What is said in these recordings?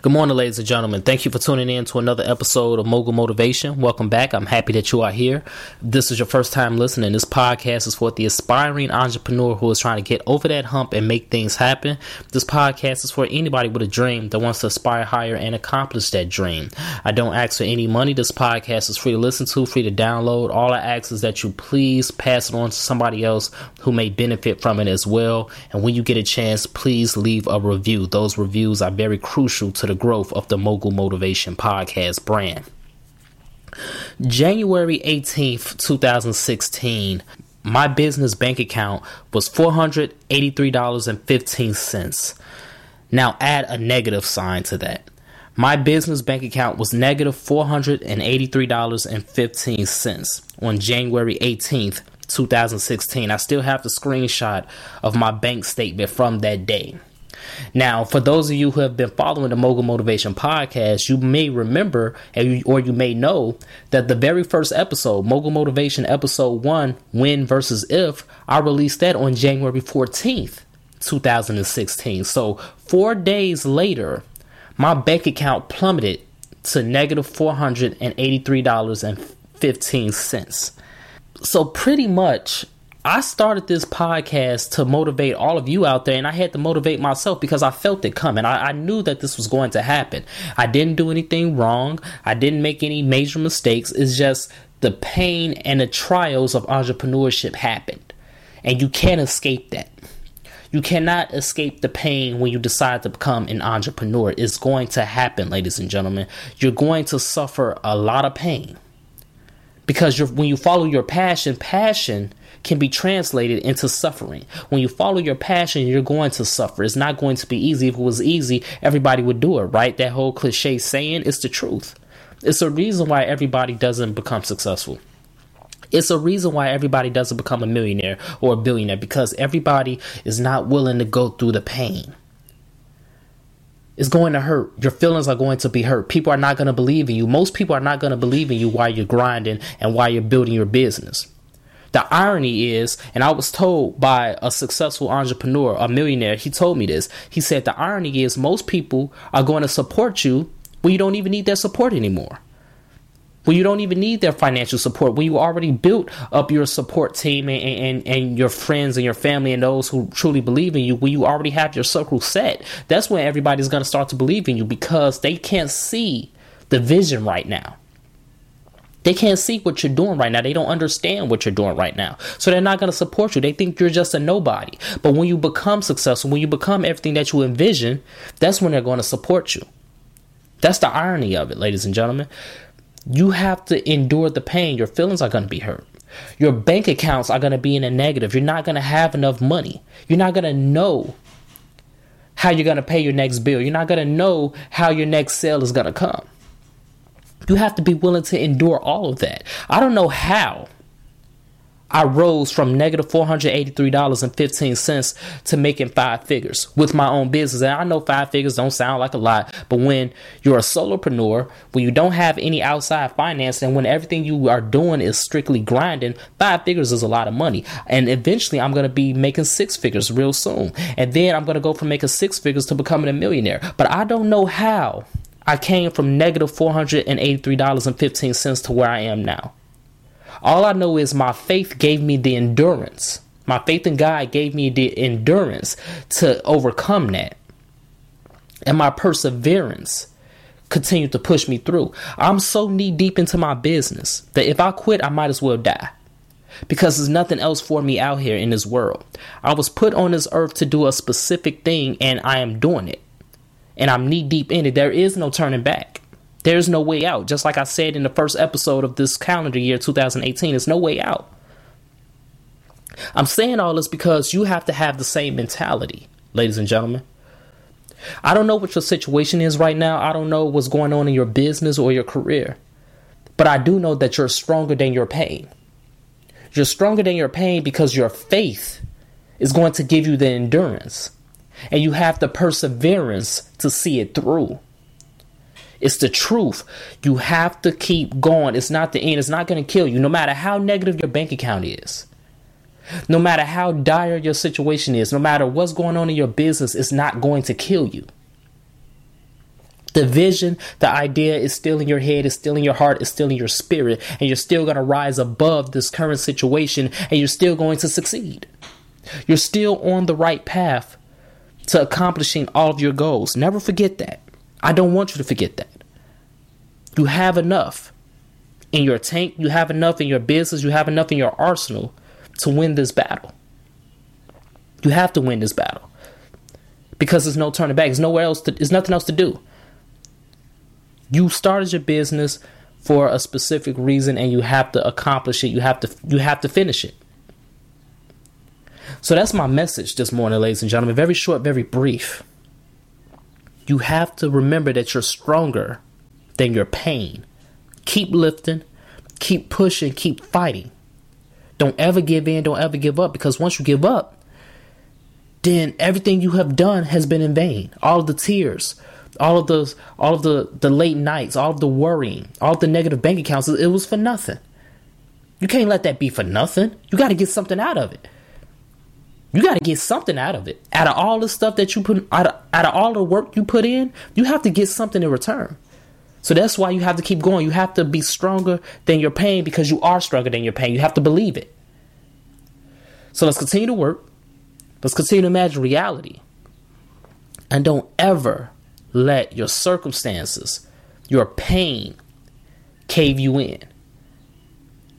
Good morning, ladies and gentlemen. Thank you for tuning in to another episode of Mogul Motivation. Welcome back. I'm happy that you are here. this is your first time listening. This podcast is for the aspiring entrepreneur who is trying to get over that hump and make things happen. This podcast is for anybody with a dream that wants to aspire higher and accomplish that dream. I don't ask for any money. This podcast is free to listen to, free to download. All I ask is that you please pass it on to somebody else who may benefit from it as well. And when you get a chance, please leave a review. Those reviews are very crucial to the growth of the Mogul Motivation Podcast brand. January 18th, 2016, my business bank account was $483.15. Now add a negative sign to that. My business bank account was negative $483.15 on January 18th, 2016. I still have the screenshot of my bank statement from that day. Now, for those of you who have been following the Mogul Motivation podcast, you may remember or you may know that the very first episode, Mogul Motivation episode 1, When versus If, I released that on January 14th, 2016. So, 4 days later, my bank account plummeted to negative $483.15. So, pretty much I started this podcast to motivate all of you out there, and I had to motivate myself because I felt it coming. I, I, knew that this was going to happen. I didn't do anything wrong, I didn't make any major mistakes. It's just the pain and the trials of entrepreneurship happened, and you can't escape that. You cannot escape the pain when you decide to become an entrepreneur. It's going to happen, ladies and gentlemen. You're going to suffer a lot of pain because when you follow your passion, passion can be translated into suffering. When you follow your passion, you're going to suffer. It's not going to be easy. If it was easy, everybody would do it, right? That whole cliche saying is the truth. It's a reason why everybody doesn't become successful. It's a reason why everybody doesn't become a millionaire or a billionaire because everybody is not willing to go through the pain. It's going to hurt. Your feelings are going to be hurt. People are not going to believe in you. Most people are not going to believe in you while you're grinding and while you're building your business. The irony is, and I was told by a successful entrepreneur, a millionaire, he told me this. He said, The irony is, most people are going to support you when you don't even need their support anymore. When you don't even need their financial support, when you already built up your support team and, and, and your friends and your family and those who truly believe in you, when you already have your circle set, that's when everybody's going to start to believe in you because they can't see the vision right now. They can't see what you're doing right now. They don't understand what you're doing right now. So they're not going to support you. They think you're just a nobody. But when you become successful, when you become everything that you envision, that's when they're going to support you. That's the irony of it, ladies and gentlemen. You have to endure the pain. Your feelings are going to be hurt. Your bank accounts are going to be in a negative. You're not going to have enough money. You're not going to know how you're going to pay your next bill. You're not going to know how your next sale is going to come. You have to be willing to endure all of that. I don't know how I rose from negative $483.15 to making five figures with my own business. And I know five figures don't sound like a lot, but when you're a solopreneur, when you don't have any outside finance, and when everything you are doing is strictly grinding, five figures is a lot of money. And eventually, I'm going to be making six figures real soon. And then I'm going to go from making six figures to becoming a millionaire. But I don't know how I came from negative $483.15 to where I am now. All I know is my faith gave me the endurance. My faith in God gave me the endurance to overcome that. And my perseverance continued to push me through. I'm so knee deep into my business that if I quit, I might as well die. Because there's nothing else for me out here in this world. I was put on this earth to do a specific thing, and I am doing it and I'm knee deep in it, there is no turning back. There's no way out. Just like I said in the first episode of this calendar year 2018, there's no way out. I'm saying all this because you have to have the same mentality, ladies and gentlemen. I don't know what your situation is right now. I don't know what's going on in your business or your career. But I do know that you're stronger than your pain. You're stronger than your pain because your faith is going to give you the endurance and you have the perseverance to see it through. It's the truth. You have to keep going. It's not the end. It's not going to kill you, no matter how negative your bank account is. No matter how dire your situation is, no matter what's going on in your business, it's not going to kill you. The vision, the idea is still in your head, it's still in your heart, it's still in your spirit, and you're still going to rise above this current situation and you're still going to succeed. You're still on the right path to accomplishing all of your goals. Never forget that. I don't want you to forget that. You have enough in your tank, you have enough in your business, you have enough in your arsenal to win this battle. You have to win this battle because there's no turning back. There's nowhere else. To, there's nothing else to do. You started your business for a specific reason, and you have to accomplish it. You have to. You have to finish it. So that's my message this morning, ladies and gentlemen. Very short, very brief. You have to remember that you're stronger than your pain. Keep lifting, keep pushing, keep fighting. Don't ever give in, don't ever give up because once you give up, then everything you have done has been in vain. All of the tears, all of the all of the, the late nights, all of the worrying, all the negative bank accounts, it was for nothing. You can't let that be for nothing. You got to get something out of it. You got to get something out of it. Out of all the stuff that you put, out of, out of all the work you put in, you have to get something in return. So that's why you have to keep going. You have to be stronger than your pain because you are stronger than your pain. You have to believe it. So let's continue to work. Let's continue to imagine reality. And don't ever let your circumstances, your pain, cave you in.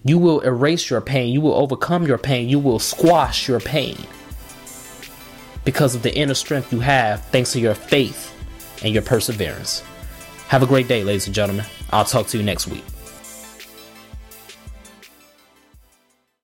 You will erase your pain. You will overcome your pain. You will squash your pain because of the inner strength you have thanks to your faith and your perseverance. Have a great day, ladies and gentlemen. I'll talk to you next week.